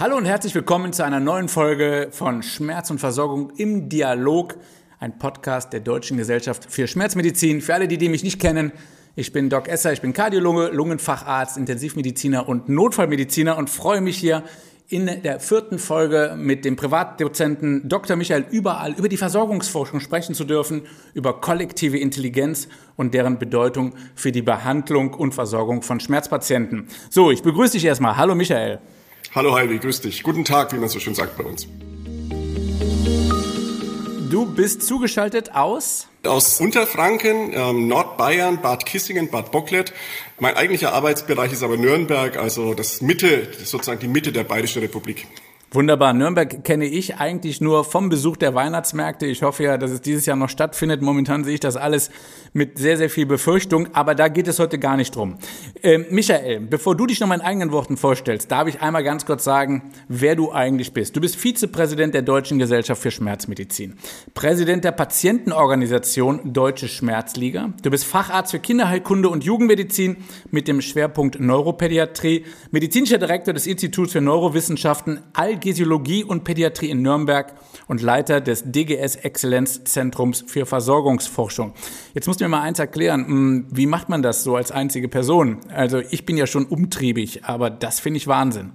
Hallo und herzlich willkommen zu einer neuen Folge von Schmerz und Versorgung im Dialog, ein Podcast der Deutschen Gesellschaft für Schmerzmedizin. Für alle, die, die mich nicht kennen, ich bin Doc Esser, ich bin Kardiologe, Lungenfacharzt, Intensivmediziner und Notfallmediziner und freue mich hier in der vierten Folge mit dem Privatdozenten Dr. Michael Überall über die Versorgungsforschung sprechen zu dürfen, über kollektive Intelligenz und deren Bedeutung für die Behandlung und Versorgung von Schmerzpatienten. So, ich begrüße dich erstmal. Hallo Michael. Hallo Heidi, grüß dich. Guten Tag, wie man so schön sagt bei uns. Du bist zugeschaltet aus? Aus Unterfranken, ähm, Nordbayern, Bad Kissingen, Bad Bocklet. Mein eigentlicher Arbeitsbereich ist aber Nürnberg, also das Mitte, sozusagen die Mitte der Bayerischen Republik. Wunderbar. Nürnberg kenne ich eigentlich nur vom Besuch der Weihnachtsmärkte. Ich hoffe ja, dass es dieses Jahr noch stattfindet. Momentan sehe ich das alles mit sehr, sehr viel Befürchtung, aber da geht es heute gar nicht drum. Ähm, Michael, bevor du dich noch in eigenen Worten vorstellst, darf ich einmal ganz kurz sagen, wer du eigentlich bist. Du bist Vizepräsident der Deutschen Gesellschaft für Schmerzmedizin, Präsident der Patientenorganisation Deutsche Schmerzliga. Du bist Facharzt für Kinderheilkunde und Jugendmedizin mit dem Schwerpunkt Neuropädiatrie, medizinischer Direktor des Instituts für Neurowissenschaften, All Gesiologie und Pädiatrie in Nürnberg und Leiter des DGS Exzellenzzentrums für Versorgungsforschung. Jetzt musst du mir mal eins erklären, hm, wie macht man das so als einzige Person? Also ich bin ja schon umtriebig, aber das finde ich Wahnsinn.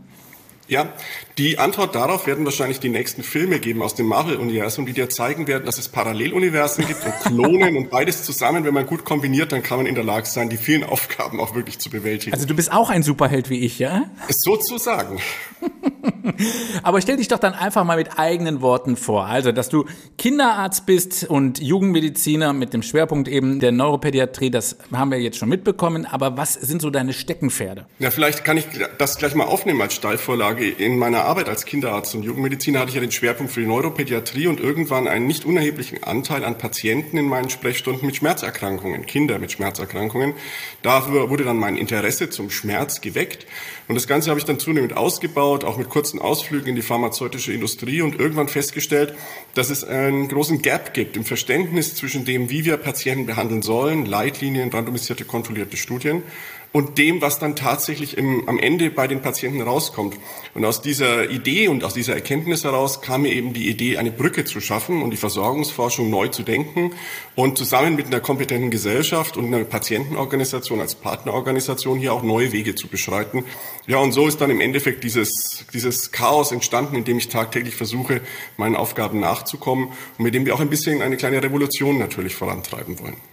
Ja, die Antwort darauf werden wahrscheinlich die nächsten Filme geben aus dem Marvel-Universum, die dir zeigen werden, dass es Paralleluniversen gibt und Klonen und beides zusammen, wenn man gut kombiniert, dann kann man in der Lage sein, die vielen Aufgaben auch wirklich zu bewältigen. Also du bist auch ein Superheld wie ich, ja? Sozusagen. Aber stell dich doch dann einfach mal mit eigenen Worten vor. Also, dass du Kinderarzt bist und Jugendmediziner mit dem Schwerpunkt eben der Neuropädiatrie, das haben wir jetzt schon mitbekommen. Aber was sind so deine Steckenpferde? Ja, vielleicht kann ich das gleich mal aufnehmen als Steilvorlage. In meiner Arbeit als Kinderarzt und Jugendmediziner hatte ich ja den Schwerpunkt für die Neuropädiatrie und irgendwann einen nicht unerheblichen Anteil an Patienten in meinen Sprechstunden mit Schmerzerkrankungen, Kinder mit Schmerzerkrankungen. Dafür wurde dann mein Interesse zum Schmerz geweckt. Und das Ganze habe ich dann zunehmend ausgebaut, auch mit kurzen Ausflügen in die pharmazeutische Industrie und irgendwann festgestellt, dass es einen großen Gap gibt im Verständnis zwischen dem, wie wir Patienten behandeln sollen, Leitlinien, randomisierte, kontrollierte Studien, und dem, was dann tatsächlich im, am Ende bei den Patienten rauskommt. Und aus dieser Idee und aus dieser Erkenntnis heraus kam mir eben die Idee, eine Brücke zu schaffen und die Versorgungsforschung neu zu denken und zusammen mit einer kompetenten Gesellschaft und einer Patientenorganisation als Partnerorganisation hier auch neue Wege zu beschreiten. Ja, und so ist dann im Endeffekt dieses, dieses Chaos entstanden, in dem ich tagtäglich versuche, meinen Aufgaben nachzukommen und mit dem wir auch ein bisschen eine kleine Revolution natürlich vorantreiben wollen.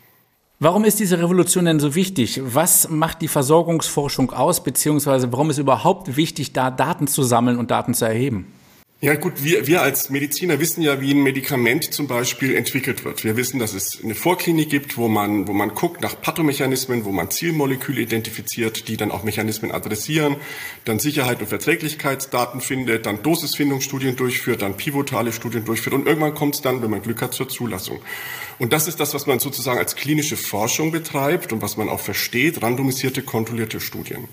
Warum ist diese Revolution denn so wichtig? Was macht die Versorgungsforschung aus, beziehungsweise warum ist überhaupt wichtig, da Daten zu sammeln und Daten zu erheben? Ja gut, wir, wir als Mediziner wissen ja, wie ein Medikament zum Beispiel entwickelt wird. Wir wissen, dass es eine Vorklinik gibt, wo man, wo man guckt nach Pathomechanismen, wo man Zielmoleküle identifiziert, die dann auch Mechanismen adressieren, dann Sicherheit und Verträglichkeitsdaten findet, dann Dosisfindungsstudien durchführt, dann pivotale Studien durchführt und irgendwann kommt es dann, wenn man Glück hat, zur Zulassung. Und das ist das, was man sozusagen als klinische Forschung betreibt und was man auch versteht, randomisierte, kontrollierte Studien.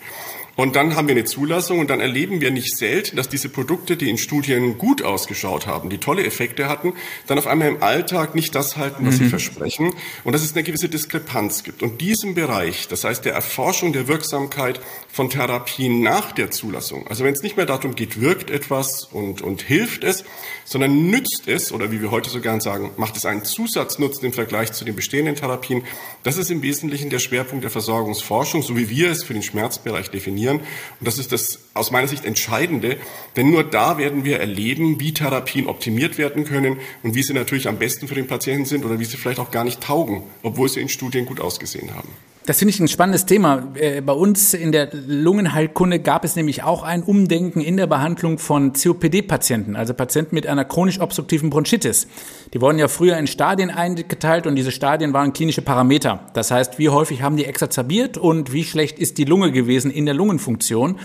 Und dann haben wir eine Zulassung und dann erleben wir nicht selten, dass diese Produkte, die in Studien gut ausgeschaut haben, die tolle Effekte hatten, dann auf einmal im Alltag nicht das halten, was mhm. sie versprechen und dass es eine gewisse Diskrepanz gibt. Und diesem Bereich, das heißt der Erforschung der Wirksamkeit von Therapien nach der Zulassung, also wenn es nicht mehr darum geht, wirkt etwas und, und hilft es, sondern nützt es, oder wie wir heute so gern sagen, macht es einen Zusatznutzen im Vergleich zu den bestehenden Therapien, das ist im Wesentlichen der Schwerpunkt der Versorgungsforschung, so wie wir es für den Schmerzbereich definieren funktionieren. Und das ist das aus meiner Sicht Entscheidende, denn nur da werden wir erleben, wie Therapien optimiert werden können und wie sie natürlich am besten für den Patienten sind oder wie sie vielleicht auch gar nicht taugen, obwohl sie in Studien gut ausgesehen haben. Das finde ich ein spannendes Thema. Äh, bei uns in der Lungenheilkunde gab es nämlich auch ein Umdenken in der Behandlung von COPD-Patienten, also Patienten mit einer chronisch obstruktiven Bronchitis. Die wurden ja früher in Stadien eingeteilt und diese Stadien waren klinische Parameter. Das heißt, wie häufig haben die exazerbiert und wie schlecht ist die Lunge gewesen in der Lungenfunktion.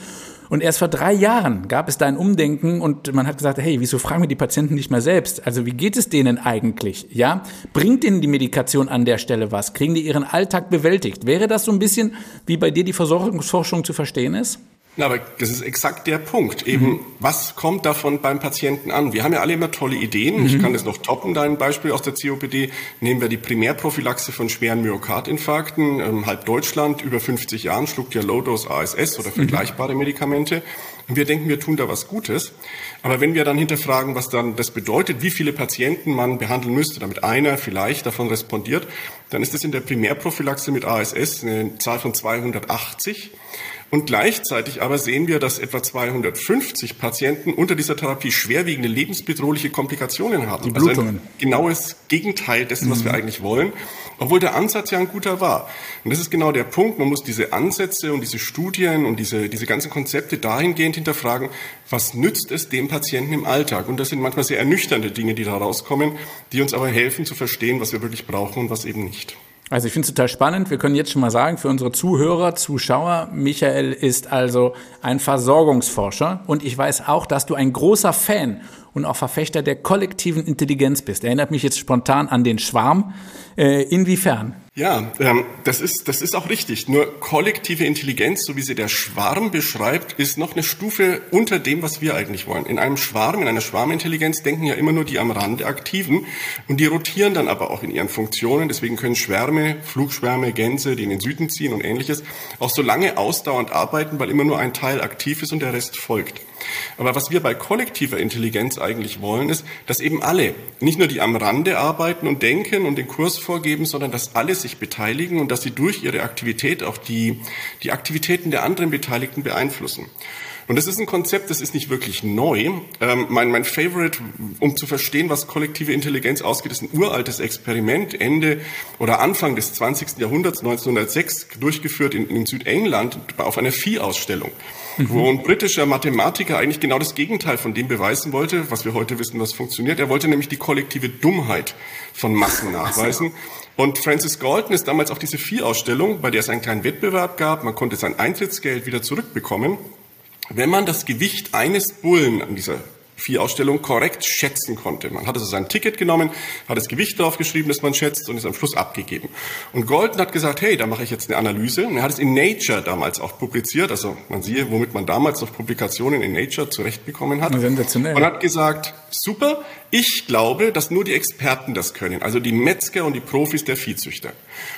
Und erst vor drei Jahren gab es da ein Umdenken und man hat gesagt, hey, wieso fragen wir die Patienten nicht mehr selbst? Also wie geht es denen eigentlich? Ja, bringt ihnen die Medikation an der Stelle was? Kriegen die ihren Alltag bewältigt? Wäre das so ein bisschen, wie bei dir die Versorgungsforschung zu verstehen ist? Na, aber das ist exakt der Punkt. Eben, mhm. was kommt davon beim Patienten an? Wir haben ja alle immer tolle Ideen. Mhm. Ich kann das noch toppen, dein Beispiel aus der COPD. Nehmen wir die Primärprophylaxe von schweren Myokardinfarkten. Ähm, halb Deutschland über 50 Jahren schluckt ja Low-Dose ASS oder mhm. vergleichbare mhm. Medikamente. Und wir denken, wir tun da was Gutes. Aber wenn wir dann hinterfragen, was dann das bedeutet, wie viele Patienten man behandeln müsste, damit einer vielleicht davon respondiert, dann ist das in der Primärprophylaxe mit ASS eine Zahl von 280. Und gleichzeitig aber sehen wir, dass etwa 250 Patienten unter dieser Therapie schwerwiegende lebensbedrohliche Komplikationen haben. Die Blutungen. Also ein genaues Gegenteil dessen, was mhm. wir eigentlich wollen, obwohl der Ansatz ja ein guter war. Und das ist genau der Punkt. Man muss diese Ansätze und diese Studien und diese, diese ganzen Konzepte dahingehend hinterfragen, was nützt es dem Patienten im Alltag? Und das sind manchmal sehr ernüchternde Dinge, die da rauskommen, die uns aber helfen zu verstehen, was wir wirklich brauchen und was eben nicht. Also ich finde es total spannend. Wir können jetzt schon mal sagen, für unsere Zuhörer, Zuschauer, Michael ist also ein Versorgungsforscher und ich weiß auch, dass du ein großer Fan und auch Verfechter der kollektiven Intelligenz bist. Erinnert mich jetzt spontan an den Schwarm. Äh, inwiefern? Ja, ähm, das ist das ist auch richtig. Nur kollektive Intelligenz, so wie sie der Schwarm beschreibt, ist noch eine Stufe unter dem, was wir eigentlich wollen. In einem Schwarm, in einer Schwarmintelligenz denken ja immer nur die am Rande Aktiven und die rotieren dann aber auch in ihren Funktionen. Deswegen können Schwärme, Flugschwärme, Gänse, die in den Süden ziehen und ähnliches, auch so lange ausdauernd arbeiten, weil immer nur ein Teil aktiv ist und der Rest folgt. Aber was wir bei kollektiver Intelligenz eigentlich wollen, ist, dass eben alle, nicht nur die am Rande arbeiten und denken und den Kurs vorgeben, sondern dass alle sich beteiligen und dass sie durch ihre Aktivität auch die, die Aktivitäten der anderen Beteiligten beeinflussen. Und das ist ein Konzept, das ist nicht wirklich neu. Ähm, mein, mein Favorite, um zu verstehen, was kollektive Intelligenz ausgeht, ist ein uraltes Experiment, Ende oder Anfang des 20. Jahrhunderts, 1906, durchgeführt in, in Südengland auf einer Viehausstellung mhm. wo ein britischer Mathematiker eigentlich genau das Gegenteil von dem beweisen wollte, was wir heute wissen, was funktioniert. Er wollte nämlich die kollektive Dummheit von Massen nachweisen. Und Francis Galton ist damals auf diese Vier-Ausstellung, bei der es einen kleinen Wettbewerb gab, man konnte sein Eintrittsgeld wieder zurückbekommen, wenn man das Gewicht eines Bullen an dieser Viehausstellung korrekt schätzen konnte. Man hat also sein Ticket genommen, hat das Gewicht draufgeschrieben, das man schätzt und ist am Schluss abgegeben. Und Golden hat gesagt, hey, da mache ich jetzt eine Analyse. Und er hat es in Nature damals auch publiziert. Also man sieht, womit man damals noch Publikationen in Nature zurechtbekommen hat. Sensationell. Und hat gesagt, super, ich glaube, dass nur die Experten das können, also die Metzger und die Profis der Viehzüchter.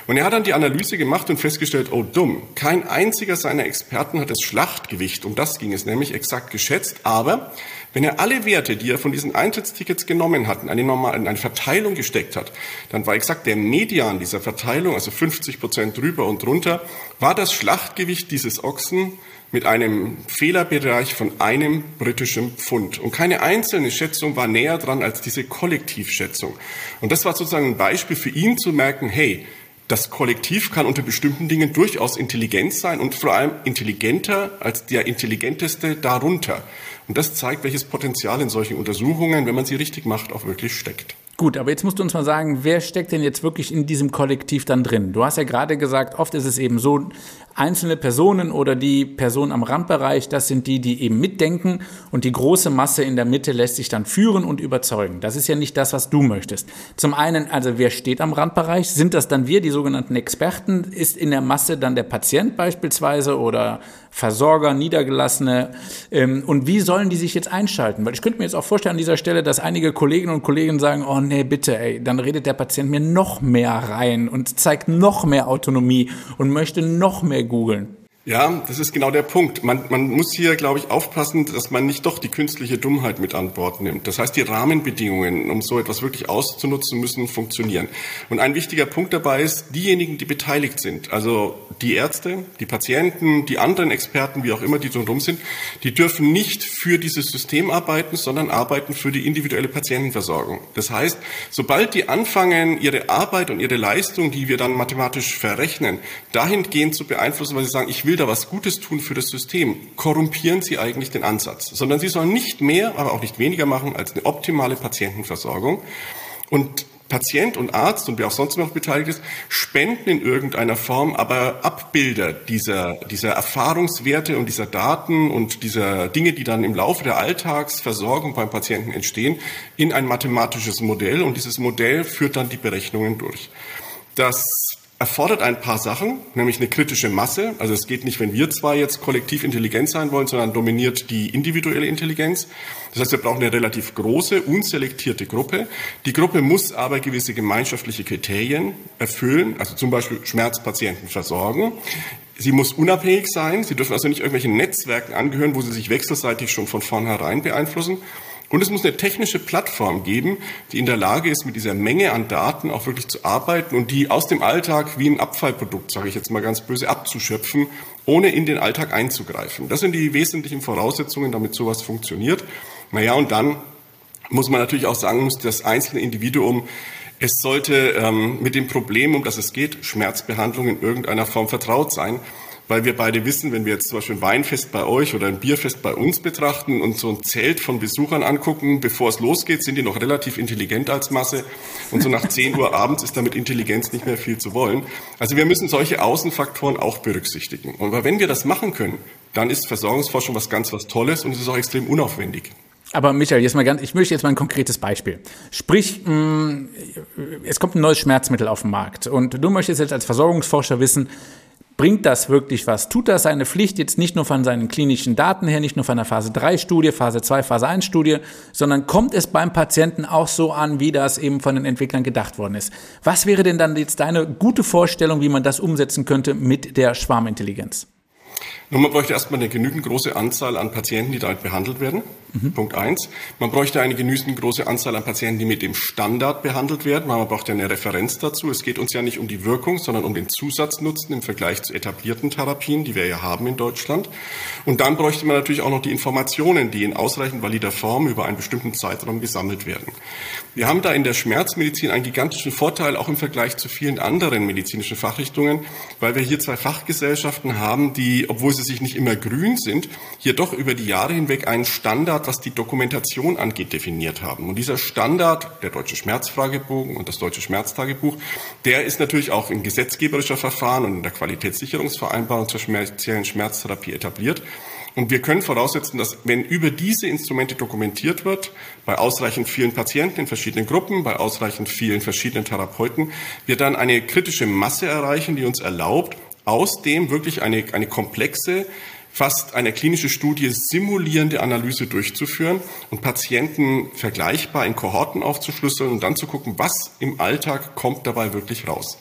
Und er hat dann die Analyse gemacht und festgestellt, oh dumm, kein einziger seiner Experten hat das Schlachtgewicht, um das ging es nämlich exakt geschätzt, aber wenn er alle Werte, die er von diesen Eintrittstickets genommen hat, in eine, normale, in eine Verteilung gesteckt hat, dann war exakt der Median dieser Verteilung, also 50 Prozent drüber und drunter, war das Schlachtgewicht dieses Ochsen mit einem Fehlerbereich von einem britischen Pfund. Und keine einzelne Schätzung war näher dran als diese Kollektivschätzung. Und das war sozusagen ein Beispiel für ihn zu merken, hey, das Kollektiv kann unter bestimmten Dingen durchaus intelligent sein und vor allem intelligenter als der Intelligenteste darunter. Und das zeigt, welches Potenzial in solchen Untersuchungen, wenn man sie richtig macht, auch wirklich steckt. Gut, aber jetzt musst du uns mal sagen, wer steckt denn jetzt wirklich in diesem Kollektiv dann drin? Du hast ja gerade gesagt, oft ist es eben so, einzelne Personen oder die Personen am Randbereich, das sind die, die eben mitdenken und die große Masse in der Mitte lässt sich dann führen und überzeugen. Das ist ja nicht das, was du möchtest. Zum einen, also wer steht am Randbereich? Sind das dann wir, die sogenannten Experten? Ist in der Masse dann der Patient beispielsweise oder Versorger, Niedergelassene? Ähm, und wie sollen die sich jetzt einschalten? Weil ich könnte mir jetzt auch vorstellen an dieser Stelle, dass einige Kolleginnen und Kollegen sagen, oh nee, bitte, ey, dann redet der Patient mir noch mehr rein und zeigt noch mehr Autonomie und möchte noch mehr googeln. Ja, das ist genau der Punkt. Man, man muss hier, glaube ich, aufpassen, dass man nicht doch die künstliche Dummheit mit an Bord nimmt. Das heißt, die Rahmenbedingungen, um so etwas wirklich auszunutzen, müssen funktionieren. Und ein wichtiger Punkt dabei ist, diejenigen, die beteiligt sind, also die Ärzte, die Patienten, die anderen Experten, wie auch immer, die drumherum sind, die dürfen nicht für dieses System arbeiten, sondern arbeiten für die individuelle Patientenversorgung. Das heißt, sobald die anfangen, ihre Arbeit und ihre Leistung, die wir dann mathematisch verrechnen, dahingehend zu beeinflussen, weil sie sagen, ich will will da was Gutes tun für das System, korrumpieren sie eigentlich den Ansatz, sondern sie sollen nicht mehr, aber auch nicht weniger machen als eine optimale Patientenversorgung. Und Patient und Arzt und wer auch sonst noch beteiligt ist, spenden in irgendeiner Form aber Abbilder dieser, dieser Erfahrungswerte und dieser Daten und dieser Dinge, die dann im Laufe der Alltagsversorgung beim Patienten entstehen, in ein mathematisches Modell und dieses Modell führt dann die Berechnungen durch. Das erfordert ein paar Sachen, nämlich eine kritische Masse. Also es geht nicht, wenn wir zwei jetzt kollektiv intelligent sein wollen, sondern dominiert die individuelle Intelligenz. Das heißt, wir brauchen eine relativ große, unselektierte Gruppe. Die Gruppe muss aber gewisse gemeinschaftliche Kriterien erfüllen, also zum Beispiel Schmerzpatienten versorgen. Sie muss unabhängig sein. Sie dürfen also nicht irgendwelchen Netzwerken angehören, wo sie sich wechselseitig schon von vornherein beeinflussen. Und es muss eine technische Plattform geben, die in der Lage ist, mit dieser Menge an Daten auch wirklich zu arbeiten und die aus dem Alltag wie ein Abfallprodukt, sage ich jetzt mal ganz böse, abzuschöpfen, ohne in den Alltag einzugreifen. Das sind die wesentlichen Voraussetzungen, damit sowas funktioniert. Naja, und dann muss man natürlich auch sagen, muss das einzelne Individuum es sollte ähm, mit dem Problem, um das es geht, Schmerzbehandlung in irgendeiner Form vertraut sein weil wir beide wissen, wenn wir jetzt zum Beispiel ein Weinfest bei euch oder ein Bierfest bei uns betrachten und so ein Zelt von Besuchern angucken, bevor es losgeht, sind die noch relativ intelligent als Masse und so nach 10 Uhr abends ist damit Intelligenz nicht mehr viel zu wollen. Also wir müssen solche Außenfaktoren auch berücksichtigen. Und wenn wir das machen können, dann ist Versorgungsforschung was ganz was Tolles und es ist auch extrem unaufwendig. Aber Michael, jetzt mal ganz, ich möchte jetzt mal ein konkretes Beispiel. Sprich, mm, es kommt ein neues Schmerzmittel auf den Markt und du möchtest jetzt als Versorgungsforscher wissen, Bringt das wirklich was? Tut das seine Pflicht jetzt nicht nur von seinen klinischen Daten her, nicht nur von der Phase 3 Studie, Phase 2, Phase 1 Studie, sondern kommt es beim Patienten auch so an, wie das eben von den Entwicklern gedacht worden ist? Was wäre denn dann jetzt deine gute Vorstellung, wie man das umsetzen könnte mit der Schwarmintelligenz? Nun, man bräuchte erstmal eine genügend große Anzahl an Patienten, die damit behandelt werden. Mhm. Punkt eins. Man bräuchte eine genügend große Anzahl an Patienten, die mit dem Standard behandelt werden, man braucht ja eine Referenz dazu. Es geht uns ja nicht um die Wirkung, sondern um den Zusatznutzen im Vergleich zu etablierten Therapien, die wir ja haben in Deutschland. Und dann bräuchte man natürlich auch noch die Informationen, die in ausreichend valider Form über einen bestimmten Zeitraum gesammelt werden. Wir haben da in der Schmerzmedizin einen gigantischen Vorteil, auch im Vergleich zu vielen anderen medizinischen Fachrichtungen, weil wir hier zwei Fachgesellschaften haben, die, obwohl sie sich nicht immer grün sind, hier doch über die Jahre hinweg einen Standard, was die Dokumentation angeht, definiert haben. Und dieser Standard, der Deutsche Schmerzfragebogen und das Deutsche Schmerztagebuch, der ist natürlich auch in gesetzgeberischer Verfahren und in der Qualitätssicherungsvereinbarung zur speziellen Schmerztherapie etabliert. Und wir können voraussetzen, dass wenn über diese Instrumente dokumentiert wird, bei ausreichend vielen Patienten in verschiedenen Gruppen, bei ausreichend vielen verschiedenen Therapeuten, wir dann eine kritische Masse erreichen, die uns erlaubt, aus dem wirklich eine, eine komplexe, fast eine klinische Studie simulierende Analyse durchzuführen und Patienten vergleichbar in Kohorten aufzuschlüsseln und dann zu gucken, was im Alltag kommt dabei wirklich raus.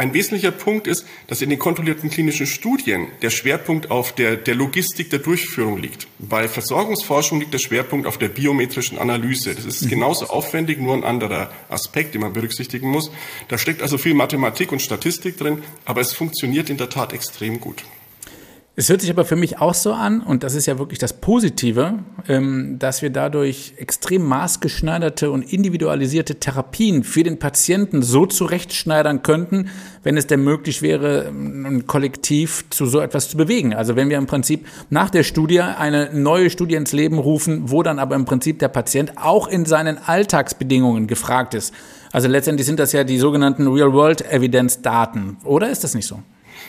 Ein wesentlicher Punkt ist, dass in den kontrollierten klinischen Studien der Schwerpunkt auf der, der Logistik der Durchführung liegt. Bei Versorgungsforschung liegt der Schwerpunkt auf der biometrischen Analyse. Das ist mhm. genauso aufwendig, nur ein anderer Aspekt, den man berücksichtigen muss. Da steckt also viel Mathematik und Statistik drin, aber es funktioniert in der Tat extrem gut. Es hört sich aber für mich auch so an, und das ist ja wirklich das Positive, ähm, dass wir dadurch extrem maßgeschneiderte und individualisierte Therapien für den Patienten so zurechtschneidern könnten, wenn es denn möglich wäre, ein Kollektiv zu so etwas zu bewegen. Also wenn wir im Prinzip nach der Studie eine neue Studie ins Leben rufen, wo dann aber im Prinzip der Patient auch in seinen Alltagsbedingungen gefragt ist. Also letztendlich sind das ja die sogenannten Real-World-Evidence-Daten. Oder ist das nicht so?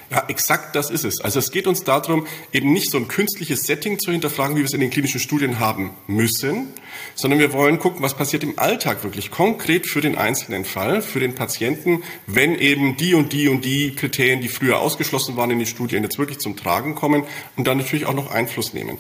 Ja, exakt das ist es. Also es geht uns darum, eben nicht so ein künstliches Setting zu hinterfragen, wie wir es in den klinischen Studien haben müssen, sondern wir wollen gucken, was passiert im Alltag wirklich konkret für den einzelnen Fall, für den Patienten, wenn eben die und die und die Kriterien, die früher ausgeschlossen waren in den Studien, jetzt wirklich zum Tragen kommen und dann natürlich auch noch Einfluss nehmen.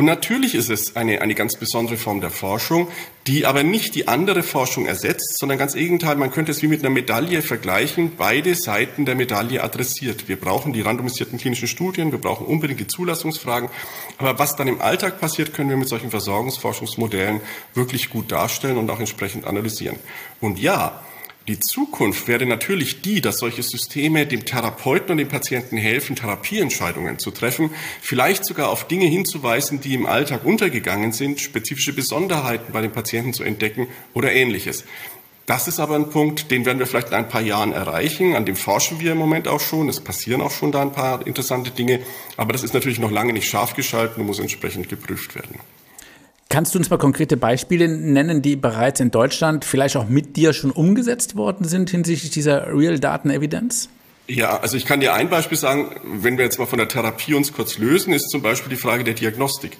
Und natürlich ist es eine, eine ganz besondere Form der Forschung, die aber nicht die andere Forschung ersetzt, sondern ganz Gegenteil, man könnte es wie mit einer Medaille vergleichen, beide Seiten der Medaille adressiert. Wir brauchen die randomisierten klinischen Studien, wir brauchen unbedingt die Zulassungsfragen, aber was dann im Alltag passiert, können wir mit solchen Versorgungsforschungsmodellen wirklich gut darstellen und auch entsprechend analysieren. Und ja, die Zukunft wäre natürlich die, dass solche Systeme dem Therapeuten und dem Patienten helfen, Therapieentscheidungen zu treffen, vielleicht sogar auf Dinge hinzuweisen, die im Alltag untergegangen sind, spezifische Besonderheiten bei den Patienten zu entdecken oder ähnliches. Das ist aber ein Punkt, den werden wir vielleicht in ein paar Jahren erreichen. An dem forschen wir im Moment auch schon. Es passieren auch schon da ein paar interessante Dinge. Aber das ist natürlich noch lange nicht scharf geschalten und muss entsprechend geprüft werden. Kannst du uns mal konkrete Beispiele nennen, die bereits in Deutschland vielleicht auch mit dir schon umgesetzt worden sind hinsichtlich dieser Real Daten Evidence? Ja, also ich kann dir ein Beispiel sagen, wenn wir jetzt mal von der Therapie uns kurz lösen, ist zum Beispiel die Frage der Diagnostik.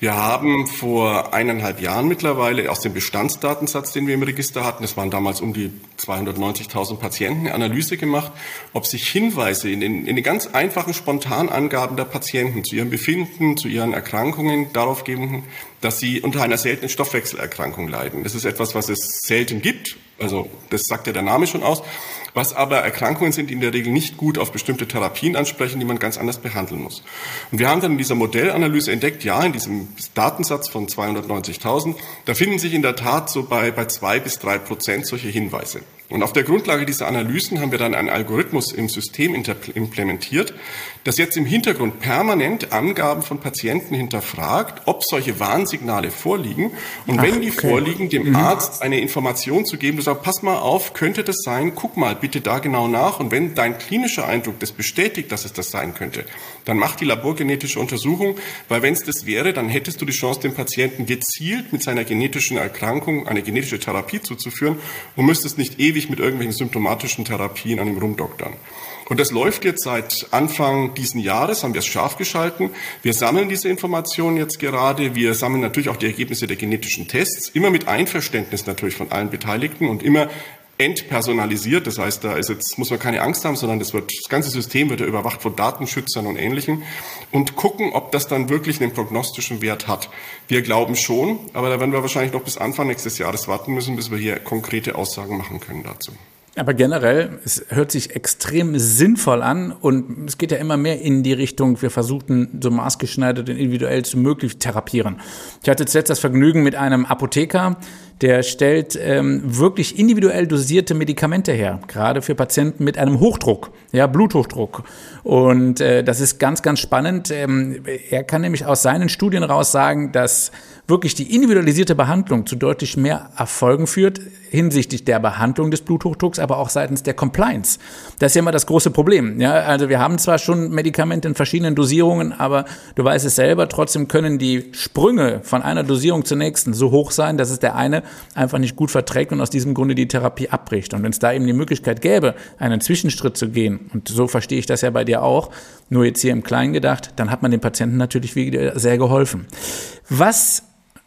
Wir haben vor eineinhalb Jahren mittlerweile aus dem Bestandsdatensatz, den wir im Register hatten, es waren damals um die 290.000 Patienten, eine Analyse gemacht, ob sich Hinweise in den, in den ganz einfachen Spontanangaben der Patienten zu ihrem Befinden, zu ihren Erkrankungen darauf geben, dass sie unter einer seltenen Stoffwechselerkrankung leiden. Das ist etwas, was es selten gibt. Also das sagt ja der Name schon aus was aber Erkrankungen sind, die in der Regel nicht gut auf bestimmte Therapien ansprechen, die man ganz anders behandeln muss. Und wir haben dann in dieser Modellanalyse entdeckt, ja, in diesem Datensatz von 290.000, da finden sich in der Tat so bei, bei zwei bis drei Prozent solche Hinweise. Und auf der Grundlage dieser Analysen haben wir dann einen Algorithmus im System implementiert, das jetzt im Hintergrund permanent Angaben von Patienten hinterfragt, ob solche Warnsignale vorliegen. Und Ach, wenn die okay. vorliegen, dem mhm. Arzt eine Information zu geben, du sagst, pass mal auf, könnte das sein, guck mal bitte da genau nach. Und wenn dein klinischer Eindruck das bestätigt, dass es das sein könnte, dann mach die laborgenetische Untersuchung, weil wenn es das wäre, dann hättest du die Chance, dem Patienten gezielt mit seiner genetischen Erkrankung eine genetische Therapie zuzuführen und müsstest nicht ewig mit irgendwelchen symptomatischen Therapien an ihm rumdoktern. Und das läuft jetzt seit Anfang diesen Jahres, haben wir es scharf geschalten. Wir sammeln diese Informationen jetzt gerade. Wir sammeln natürlich auch die Ergebnisse der genetischen Tests, immer mit Einverständnis natürlich von allen Beteiligten und immer entpersonalisiert. Das heißt, da ist jetzt, muss man keine Angst haben, sondern das, wird, das ganze System wird ja überwacht von Datenschützern und Ähnlichem und gucken, ob das dann wirklich einen prognostischen Wert hat. Wir glauben schon, aber da werden wir wahrscheinlich noch bis Anfang nächstes Jahres warten müssen, bis wir hier konkrete Aussagen machen können dazu. Aber generell, es hört sich extrem sinnvoll an und es geht ja immer mehr in die Richtung, wir versuchen so maßgeschneidert und individuell zu möglich therapieren. Ich hatte zuletzt das Vergnügen mit einem Apotheker, der stellt ähm, wirklich individuell dosierte Medikamente her, gerade für Patienten mit einem Hochdruck, ja, Bluthochdruck. Und äh, das ist ganz, ganz spannend. Ähm, er kann nämlich aus seinen Studien raus sagen, dass wirklich die individualisierte Behandlung zu deutlich mehr Erfolgen führt hinsichtlich der Behandlung des Bluthochdrucks, aber auch seitens der Compliance. Das ist ja immer das große Problem. Ja, also wir haben zwar schon Medikamente in verschiedenen Dosierungen, aber du weißt es selber, trotzdem können die Sprünge von einer Dosierung zur nächsten so hoch sein, dass es der eine einfach nicht gut verträgt und aus diesem Grunde die Therapie abbricht. Und wenn es da eben die Möglichkeit gäbe, einen Zwischenschritt zu gehen, und so verstehe ich das ja bei dir auch, nur jetzt hier im Kleinen gedacht, dann hat man dem Patienten natürlich wieder sehr geholfen. Was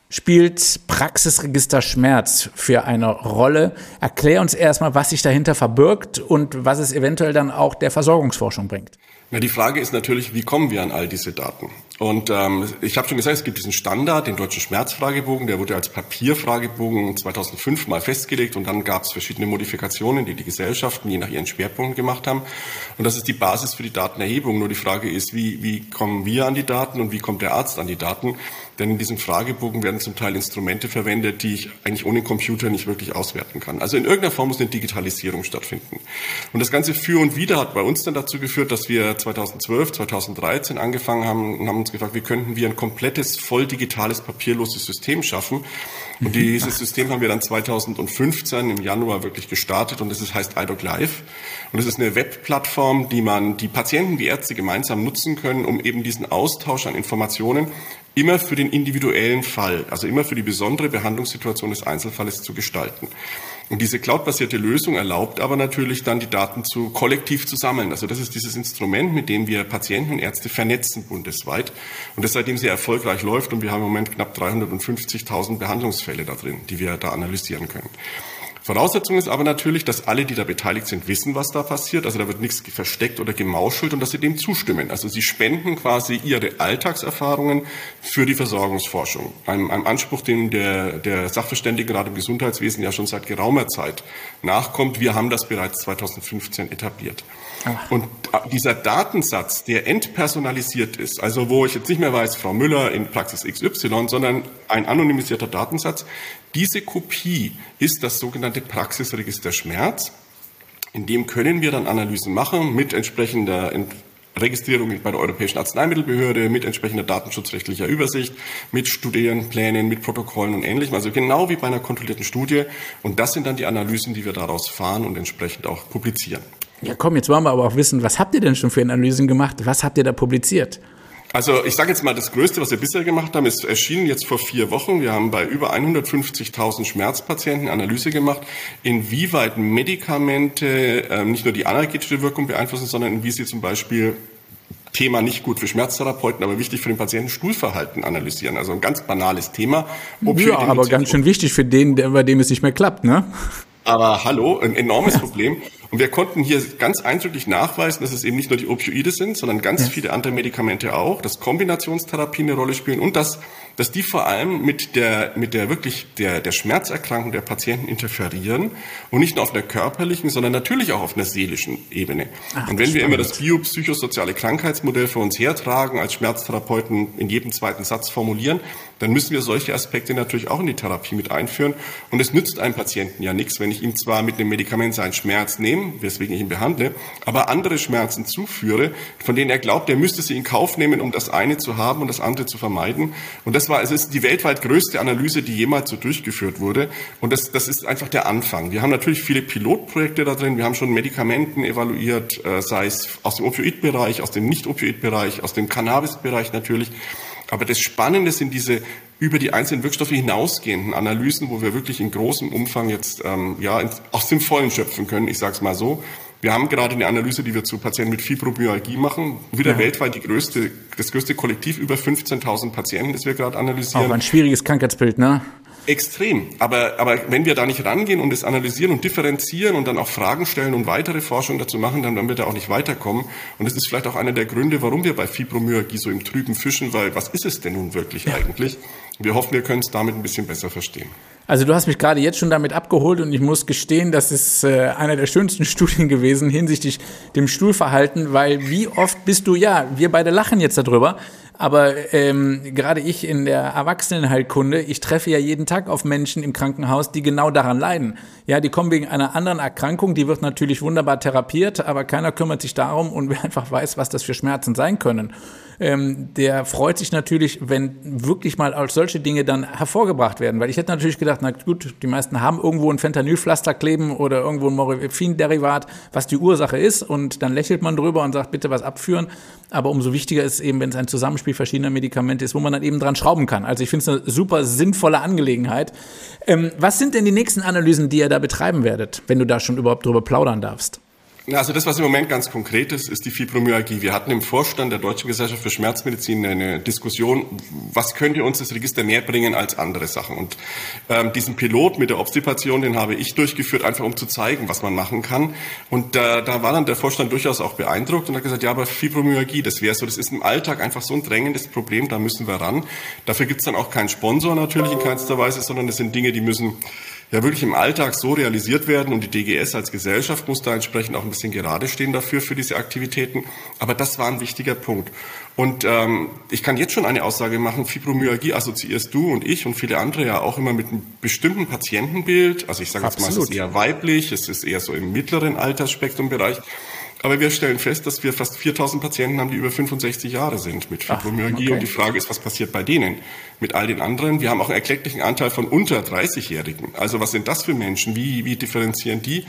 spielt Praxisregister Schmerz für eine Rolle? Erklär uns erstmal, was sich dahinter verbirgt und was es eventuell dann auch der Versorgungsforschung bringt. Na, die Frage ist natürlich, wie kommen wir an all diese Daten? Und ähm, ich habe schon gesagt, es gibt diesen Standard, den deutschen Schmerzfragebogen, der wurde als Papierfragebogen 2005 mal festgelegt und dann gab es verschiedene Modifikationen, die die Gesellschaften je nach ihren Schwerpunkten gemacht haben. Und das ist die Basis für die Datenerhebung. Nur die Frage ist, wie, wie kommen wir an die Daten und wie kommt der Arzt an die Daten? Denn in diesem Fragebogen werden zum Teil Instrumente verwendet, die ich eigentlich ohne Computer nicht wirklich auswerten kann. Also in irgendeiner Form muss eine Digitalisierung stattfinden. Und das ganze Für und Wider hat bei uns dann dazu geführt, dass wir 2012, 2013 angefangen haben und haben uns gefragt, wie könnten wir ein komplettes, voll digitales, papierloses System schaffen. Und dieses System haben wir dann 2015 im Januar wirklich gestartet und das heißt iDoc Live. Und es ist eine Webplattform, die man, die Patienten, die Ärzte gemeinsam nutzen können, um eben diesen Austausch an Informationen immer für den individuellen Fall, also immer für die besondere Behandlungssituation des Einzelfalles zu gestalten. Und diese cloudbasierte Lösung erlaubt aber natürlich dann die Daten zu kollektiv zu sammeln. Also das ist dieses Instrument, mit dem wir Patienten und Ärzte vernetzen bundesweit. Und das seitdem sehr erfolgreich läuft und wir haben im Moment knapp 350.000 Behandlungsfälle da drin, die wir da analysieren können. Voraussetzung ist aber natürlich, dass alle, die da beteiligt sind, wissen, was da passiert. Also da wird nichts versteckt oder gemauschelt und dass sie dem zustimmen. Also sie spenden quasi ihre Alltagserfahrungen für die Versorgungsforschung. Ein, ein Anspruch, dem der, der Sachverständigenrat im Gesundheitswesen ja schon seit geraumer Zeit nachkommt. Wir haben das bereits 2015 etabliert. Und dieser Datensatz, der entpersonalisiert ist, also wo ich jetzt nicht mehr weiß, Frau Müller in Praxis XY, sondern ein anonymisierter Datensatz, diese Kopie ist das sogenannte Praxisregister Schmerz. In dem können wir dann Analysen machen mit entsprechender Registrierung bei der Europäischen Arzneimittelbehörde, mit entsprechender datenschutzrechtlicher Übersicht, mit Studienplänen, mit Protokollen und Ähnlichem. Also genau wie bei einer kontrollierten Studie. Und das sind dann die Analysen, die wir daraus fahren und entsprechend auch publizieren. Ja, komm, jetzt wollen wir aber auch wissen, was habt ihr denn schon für Analysen gemacht? Was habt ihr da publiziert? Also ich sage jetzt mal, das Größte, was wir bisher gemacht haben, ist erschienen jetzt vor vier Wochen. Wir haben bei über 150.000 Schmerzpatienten Analyse gemacht, inwieweit Medikamente äh, nicht nur die analgetische Wirkung beeinflussen, sondern wie sie zum Beispiel Thema nicht gut für Schmerztherapeuten, aber wichtig für den Patienten Stuhlverhalten analysieren. Also ein ganz banales Thema. Ja, aber ganz schön wichtig für den, bei dem es nicht mehr klappt, ne? Aber hallo, ein enormes Problem. Und wir konnten hier ganz eindrücklich nachweisen, dass es eben nicht nur die Opioide sind, sondern ganz ja. viele andere Medikamente auch, dass Kombinationstherapien eine Rolle spielen und dass, dass die vor allem mit der, mit der wirklich der, der Schmerzerkrankung der Patienten interferieren und nicht nur auf einer körperlichen, sondern natürlich auch auf einer seelischen Ebene. Ach, und wenn wir immer das biopsychosoziale Krankheitsmodell für uns hertragen, als Schmerztherapeuten in jedem zweiten Satz formulieren, dann müssen wir solche Aspekte natürlich auch in die Therapie mit einführen. Und es nützt einem Patienten ja nichts, wenn ich ihm zwar mit einem Medikament seinen Schmerz nehme, weswegen ich ihn behandle, aber andere Schmerzen zuführe, von denen er glaubt, er müsste sie in Kauf nehmen, um das eine zu haben und das andere zu vermeiden. Und das war, es ist die weltweit größte Analyse, die jemals so durchgeführt wurde. Und das, das ist einfach der Anfang. Wir haben natürlich viele Pilotprojekte da drin. Wir haben schon Medikamenten evaluiert, äh, sei es aus dem Opioidbereich, aus dem Nicht-Opioidbereich, aus dem Cannabisbereich natürlich. Aber das Spannende sind diese über die einzelnen Wirkstoffe hinausgehenden Analysen, wo wir wirklich in großem Umfang jetzt ähm, ja, aus dem Vollen schöpfen können, ich sage es mal so. Wir haben gerade eine Analyse, die wir zu Patienten mit Fibromyalgie machen. Wieder ja. weltweit die größte, das größte Kollektiv, über 15.000 Patienten, das wir gerade analysieren. Auch ein schwieriges Krankheitsbild, ne? Extrem. Aber, aber wenn wir da nicht rangehen und es analysieren und differenzieren und dann auch Fragen stellen und weitere Forschung dazu machen, dann werden wir da auch nicht weiterkommen. Und das ist vielleicht auch einer der Gründe, warum wir bei Fibromyalgie so im Trüben fischen, weil was ist es denn nun wirklich ja. eigentlich? Wir hoffen, wir können es damit ein bisschen besser verstehen. Also du hast mich gerade jetzt schon damit abgeholt und ich muss gestehen, das ist äh, einer der schönsten Studien gewesen hinsichtlich dem Stuhlverhalten, weil wie oft bist du, ja, wir beide lachen jetzt darüber, aber ähm, gerade ich in der Erwachsenenheilkunde, ich treffe ja jeden Tag auf Menschen im Krankenhaus, die genau daran leiden. Ja, die kommen wegen einer anderen Erkrankung, die wird natürlich wunderbar therapiert, aber keiner kümmert sich darum und wer einfach weiß, was das für Schmerzen sein können ähm, der freut sich natürlich, wenn wirklich mal als solche Dinge dann hervorgebracht werden. Weil ich hätte natürlich gedacht, na gut, die meisten haben irgendwo ein Fentanylpflaster kleben oder irgendwo ein Morphin-Derivat, was die Ursache ist und dann lächelt man drüber und sagt, bitte was abführen. Aber umso wichtiger ist eben, wenn es ein Zusammenspiel verschiedener Medikamente ist, wo man dann eben dran schrauben kann. Also ich finde es eine super sinnvolle Angelegenheit. Ähm, was sind denn die nächsten Analysen, die ihr da betreiben werdet, wenn du da schon überhaupt drüber plaudern darfst? Also das, was im Moment ganz konkret ist, ist die Fibromyalgie. Wir hatten im Vorstand der Deutschen Gesellschaft für Schmerzmedizin eine Diskussion, was könnte uns das Register mehr bringen als andere Sachen. Und ähm, diesen Pilot mit der Obstipation, den habe ich durchgeführt, einfach um zu zeigen, was man machen kann. Und äh, da war dann der Vorstand durchaus auch beeindruckt und hat gesagt, ja, aber Fibromyalgie, das wäre so, das ist im Alltag einfach so ein drängendes Problem, da müssen wir ran. Dafür gibt es dann auch keinen Sponsor natürlich in keinster Weise, sondern das sind Dinge, die müssen ja wirklich im Alltag so realisiert werden und die DGS als Gesellschaft muss da entsprechend auch ein bisschen gerade stehen dafür, für diese Aktivitäten. Aber das war ein wichtiger Punkt. Und ähm, ich kann jetzt schon eine Aussage machen, Fibromyalgie assoziierst du und ich und viele andere ja auch immer mit einem bestimmten Patientenbild. Also ich sage jetzt mal, es ist eher weiblich, es ist eher so im mittleren Altersspektrumbereich. Aber wir stellen fest, dass wir fast 4000 Patienten haben, die über 65 Jahre sind mit Fibromyalgie. Okay. Und die Frage ist, was passiert bei denen mit all den anderen? Wir haben auch einen erklecklichen Anteil von unter 30-Jährigen. Also was sind das für Menschen? Wie, wie differenzieren die?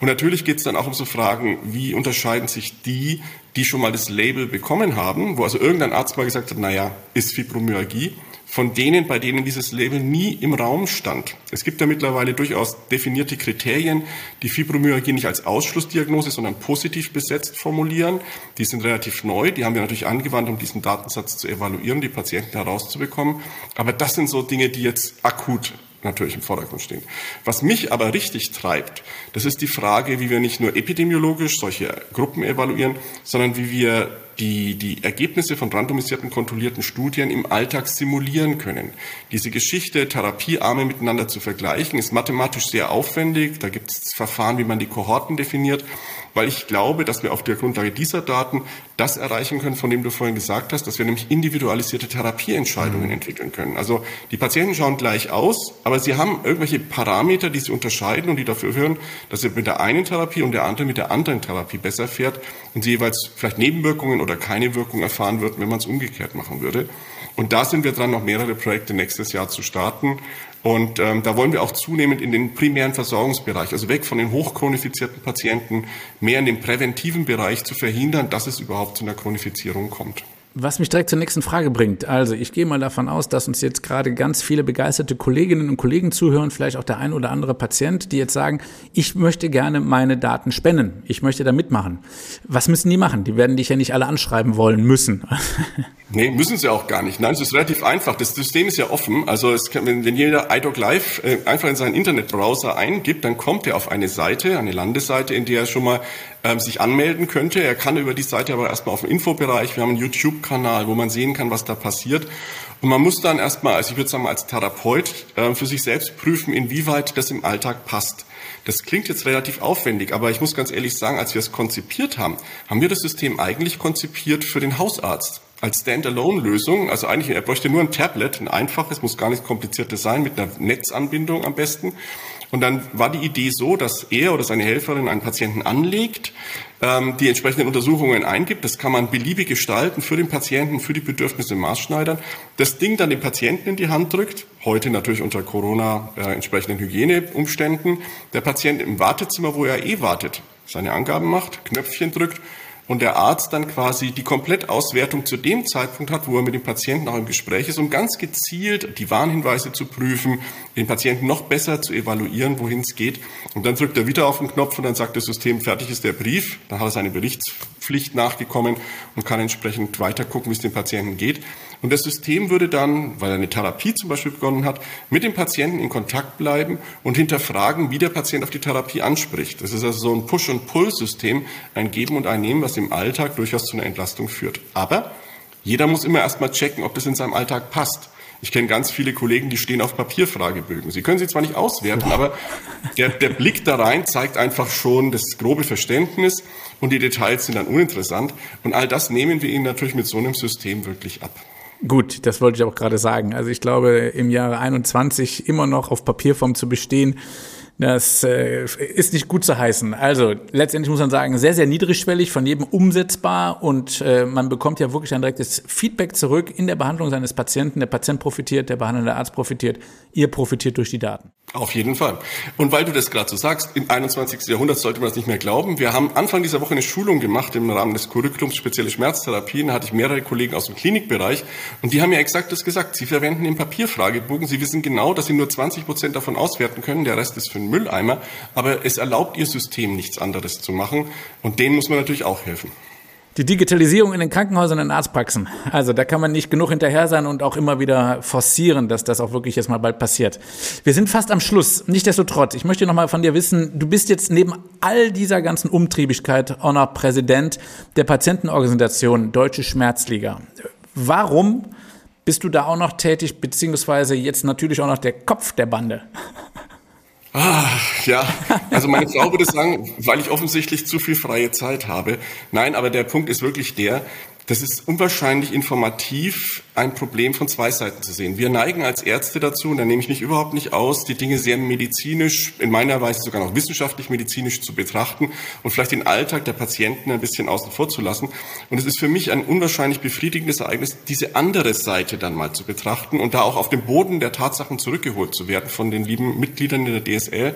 Und natürlich geht es dann auch um so Fragen, wie unterscheiden sich die, die schon mal das Label bekommen haben, wo also irgendein Arzt mal gesagt hat, naja, ist Fibromyalgie von denen, bei denen dieses Label nie im Raum stand. Es gibt ja mittlerweile durchaus definierte Kriterien, die Fibromyalgie nicht als Ausschlussdiagnose, sondern positiv besetzt formulieren. Die sind relativ neu, die haben wir natürlich angewandt, um diesen Datensatz zu evaluieren, die Patienten herauszubekommen. Aber das sind so Dinge, die jetzt akut natürlich im Vordergrund stehen. Was mich aber richtig treibt, das ist die Frage, wie wir nicht nur epidemiologisch solche Gruppen evaluieren, sondern wie wir die die Ergebnisse von randomisierten kontrollierten Studien im Alltag simulieren können. Diese Geschichte, Therapiearme miteinander zu vergleichen, ist mathematisch sehr aufwendig. Da gibt es Verfahren, wie man die Kohorten definiert, weil ich glaube, dass wir auf der Grundlage dieser Daten das erreichen können, von dem du vorhin gesagt hast, dass wir nämlich individualisierte Therapieentscheidungen mhm. entwickeln können. Also die Patienten schauen gleich aus, aber sie haben irgendwelche Parameter, die sie unterscheiden und die dafür führen, dass sie mit der einen Therapie und der anderen mit der anderen Therapie besser fährt und sie jeweils vielleicht Nebenwirkungen oder keine Wirkung erfahren wird, wenn man es umgekehrt machen würde. Und da sind wir dran, noch mehrere Projekte nächstes Jahr zu starten. Und ähm, da wollen wir auch zunehmend in den primären Versorgungsbereich, also weg von den hochchronifizierten Patienten, mehr in den präventiven Bereich zu verhindern, dass es überhaupt zu einer Chronifizierung kommt. Was mich direkt zur nächsten Frage bringt. Also, ich gehe mal davon aus, dass uns jetzt gerade ganz viele begeisterte Kolleginnen und Kollegen zuhören, vielleicht auch der ein oder andere Patient, die jetzt sagen, ich möchte gerne meine Daten spenden. Ich möchte da mitmachen. Was müssen die machen? Die werden dich ja nicht alle anschreiben wollen müssen. Nee, müssen sie auch gar nicht. Nein, es ist relativ einfach. Das System ist ja offen. Also kann, wenn, wenn jeder iDoc Live äh, einfach in seinen Internetbrowser eingibt, dann kommt er auf eine Seite, eine Landesseite, in der er schon mal ähm, sich anmelden könnte. Er kann über die Seite aber erstmal auf dem Infobereich, wir haben einen YouTube-Kanal, wo man sehen kann, was da passiert. Und man muss dann erstmal, also ich würde sagen, als Therapeut äh, für sich selbst prüfen, inwieweit das im Alltag passt. Das klingt jetzt relativ aufwendig, aber ich muss ganz ehrlich sagen, als wir es konzipiert haben, haben wir das System eigentlich konzipiert für den Hausarzt als Standalone-Lösung. Also eigentlich, er bräuchte nur ein Tablet, ein einfaches, muss gar nicht kompliziertes sein, mit einer Netzanbindung am besten. Und dann war die Idee so, dass er oder seine Helferin einen Patienten anlegt, ähm, die entsprechenden Untersuchungen eingibt. Das kann man beliebig gestalten für den Patienten, für die Bedürfnisse maßschneidern. Das Ding dann dem Patienten in die Hand drückt, heute natürlich unter Corona äh, entsprechenden Hygieneumständen. Der Patient im Wartezimmer, wo er eh wartet, seine Angaben macht, Knöpfchen drückt und der Arzt dann quasi die Komplettauswertung zu dem Zeitpunkt hat, wo er mit dem Patienten auch im Gespräch ist, um ganz gezielt die Warnhinweise zu prüfen, den Patienten noch besser zu evaluieren, wohin es geht. Und dann drückt er wieder auf den Knopf und dann sagt das System, fertig ist der Brief. Dann hat er seine Berichtspflicht nachgekommen und kann entsprechend weiter gucken, wie es dem Patienten geht. Und das System würde dann, weil er eine Therapie zum Beispiel begonnen hat, mit dem Patienten in Kontakt bleiben und hinterfragen, wie der Patient auf die Therapie anspricht. Das ist also so ein Push- und Pull-System, ein Geben und ein Nehmen, was im Alltag durchaus zu einer Entlastung führt. Aber jeder muss immer erstmal checken, ob das in seinem Alltag passt. Ich kenne ganz viele Kollegen, die stehen auf Papierfragebögen. Sie können sie zwar nicht auswerten, aber der, der Blick da rein zeigt einfach schon das grobe Verständnis und die Details sind dann uninteressant. Und all das nehmen wir ihnen natürlich mit so einem System wirklich ab. Gut, das wollte ich auch gerade sagen. Also ich glaube, im Jahre 21 immer noch auf Papierform zu bestehen, das äh, ist nicht gut zu heißen. Also letztendlich muss man sagen, sehr, sehr niedrigschwellig, von jedem umsetzbar und äh, man bekommt ja wirklich ein direktes Feedback zurück in der Behandlung seines Patienten. Der Patient profitiert, der behandelnde Arzt profitiert, ihr profitiert durch die Daten. Auf jeden Fall. Und weil du das gerade so sagst, im 21. Jahrhundert sollte man das nicht mehr glauben. Wir haben Anfang dieser Woche eine Schulung gemacht im Rahmen des Curriculums spezielle Schmerztherapien. Da hatte ich mehrere Kollegen aus dem Klinikbereich und die haben ja exakt das gesagt. Sie verwenden den Papierfragebogen. Sie wissen genau, dass sie nur 20 Prozent davon auswerten können. Der Rest ist für Mülleimer. Aber es erlaubt ihr System nichts anderes zu machen. Und denen muss man natürlich auch helfen. Die Digitalisierung in den Krankenhäusern und Arztpraxen. Also da kann man nicht genug hinterher sein und auch immer wieder forcieren, dass das auch wirklich jetzt mal bald passiert. Wir sind fast am Schluss. Nichtsdestotrotz, ich möchte noch mal von dir wissen, du bist jetzt neben all dieser ganzen Umtriebigkeit auch noch Präsident der Patientenorganisation Deutsche Schmerzliga. Warum bist du da auch noch tätig, beziehungsweise jetzt natürlich auch noch der Kopf der Bande? Ah, ja, also meine Frau würde sagen, weil ich offensichtlich zu viel freie Zeit habe. Nein, aber der Punkt ist wirklich der, das ist unwahrscheinlich informativ, ein Problem von zwei Seiten zu sehen. Wir neigen als Ärzte dazu, und da nehme ich mich überhaupt nicht aus, die Dinge sehr medizinisch, in meiner Weise sogar noch wissenschaftlich medizinisch zu betrachten und vielleicht den Alltag der Patienten ein bisschen außen vor zu lassen. Und es ist für mich ein unwahrscheinlich befriedigendes Ereignis, diese andere Seite dann mal zu betrachten und da auch auf den Boden der Tatsachen zurückgeholt zu werden von den lieben Mitgliedern der DSL.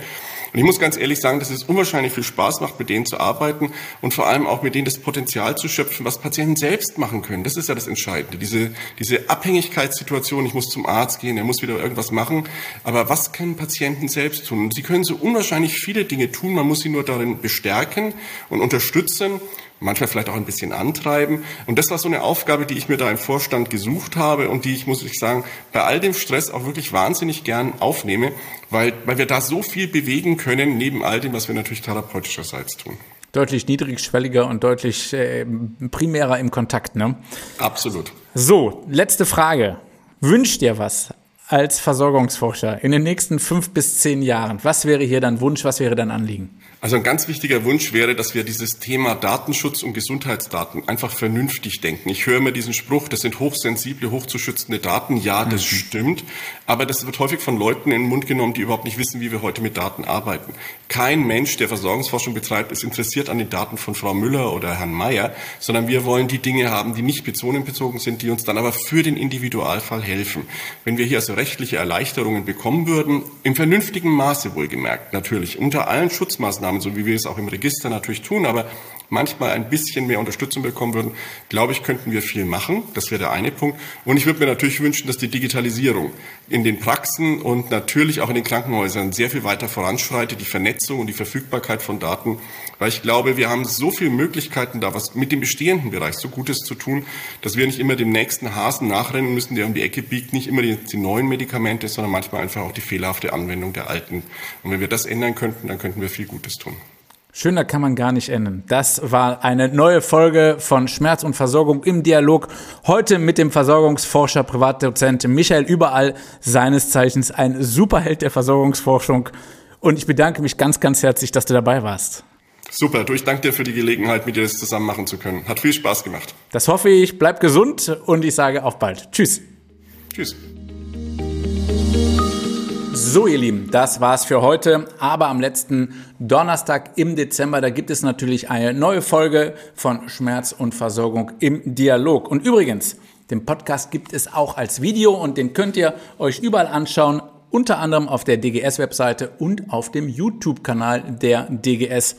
Und ich muss ganz ehrlich sagen, dass es unwahrscheinlich viel Spaß macht, mit denen zu arbeiten und vor allem auch mit denen das Potenzial zu schöpfen, was Patienten selbst machen können. Das ist ja das Entscheidende. Diese, diese Abhängigkeitssituation, ich muss zum Arzt gehen, er muss wieder irgendwas machen. Aber was können Patienten selbst tun? Sie können so unwahrscheinlich viele Dinge tun. Man muss sie nur darin bestärken und unterstützen manchmal vielleicht auch ein bisschen antreiben. Und das war so eine Aufgabe, die ich mir da im Vorstand gesucht habe und die ich, muss ich sagen, bei all dem Stress auch wirklich wahnsinnig gern aufnehme, weil, weil wir da so viel bewegen können, neben all dem, was wir natürlich therapeutischerseits tun. Deutlich niedrigschwelliger und deutlich äh, primärer im Kontakt, ne? Absolut. So, letzte Frage. Wünscht dir was als Versorgungsforscher in den nächsten fünf bis zehn Jahren? Was wäre hier dein Wunsch, was wäre dein Anliegen? Also ein ganz wichtiger Wunsch wäre, dass wir dieses Thema Datenschutz und Gesundheitsdaten einfach vernünftig denken. Ich höre immer diesen Spruch, das sind hochsensible, hochzuschützende Daten. Ja, das mhm. stimmt. Aber das wird häufig von Leuten in den Mund genommen, die überhaupt nicht wissen, wie wir heute mit Daten arbeiten. Kein Mensch, der Versorgungsforschung betreibt, ist interessiert an den Daten von Frau Müller oder Herrn Mayer, sondern wir wollen die Dinge haben, die nicht personenbezogen sind, die uns dann aber für den Individualfall helfen. Wenn wir hier also rechtliche Erleichterungen bekommen würden, im vernünftigen Maße wohlgemerkt, natürlich, unter allen Schutzmaßnahmen, so wie wir es auch im Register natürlich tun, aber manchmal ein bisschen mehr Unterstützung bekommen würden, glaube ich, könnten wir viel machen. Das wäre der eine Punkt. Und ich würde mir natürlich wünschen, dass die Digitalisierung in den Praxen und natürlich auch in den Krankenhäusern sehr viel weiter voranschreitet, die Vernetzung und die Verfügbarkeit von Daten, weil ich glaube, wir haben so viele Möglichkeiten da, was mit dem bestehenden Bereich so Gutes zu tun, dass wir nicht immer dem nächsten Hasen nachrennen müssen, der um die Ecke biegt, nicht immer die, die neuen Medikamente, sondern manchmal einfach auch die fehlerhafte Anwendung der alten. Und wenn wir das ändern könnten, dann könnten wir viel Gutes tun. Schöner kann man gar nicht enden. Das war eine neue Folge von Schmerz und Versorgung im Dialog. Heute mit dem Versorgungsforscher, Privatdozent Michael Überall, seines Zeichens ein Superheld der Versorgungsforschung. Und ich bedanke mich ganz, ganz herzlich, dass du dabei warst. Super, du, ich danke dir für die Gelegenheit, mit dir das zusammen machen zu können. Hat viel Spaß gemacht. Das hoffe ich. Bleib gesund und ich sage auf bald. Tschüss. Tschüss. So, ihr Lieben, das war's für heute. Aber am letzten Donnerstag im Dezember, da gibt es natürlich eine neue Folge von Schmerz und Versorgung im Dialog. Und übrigens, den Podcast gibt es auch als Video und den könnt ihr euch überall anschauen, unter anderem auf der DGS-Webseite und auf dem YouTube-Kanal der DGS.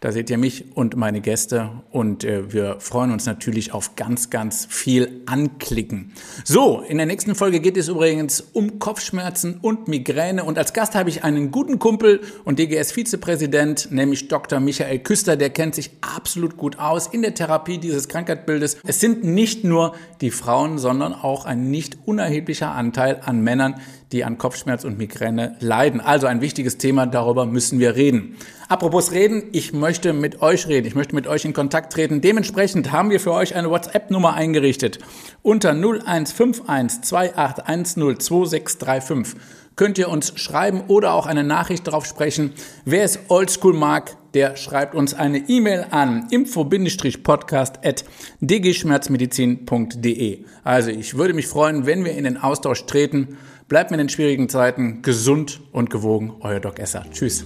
Da seht ihr mich und meine Gäste und äh, wir freuen uns natürlich auf ganz, ganz viel Anklicken. So, in der nächsten Folge geht es übrigens um Kopfschmerzen und Migräne und als Gast habe ich einen guten Kumpel und DGS-Vizepräsident, nämlich Dr. Michael Küster, der kennt sich absolut gut aus in der Therapie dieses Krankheitsbildes. Es sind nicht nur die Frauen, sondern auch ein nicht unerheblicher Anteil an Männern, die an Kopfschmerz und Migräne leiden. Also ein wichtiges Thema, darüber müssen wir reden. Apropos reden, ich möchte mit euch reden, ich möchte mit euch in Kontakt treten. Dementsprechend haben wir für euch eine WhatsApp-Nummer eingerichtet. Unter 0151 28102635 könnt ihr uns schreiben oder auch eine Nachricht drauf sprechen. Wer es oldschool mag, der schreibt uns eine E-Mail an info-podcast at dgschmerzmedizin.de. Also ich würde mich freuen, wenn wir in den Austausch treten. Bleibt mir in den schwierigen Zeiten gesund und gewogen. Euer Doc Esser. Tschüss.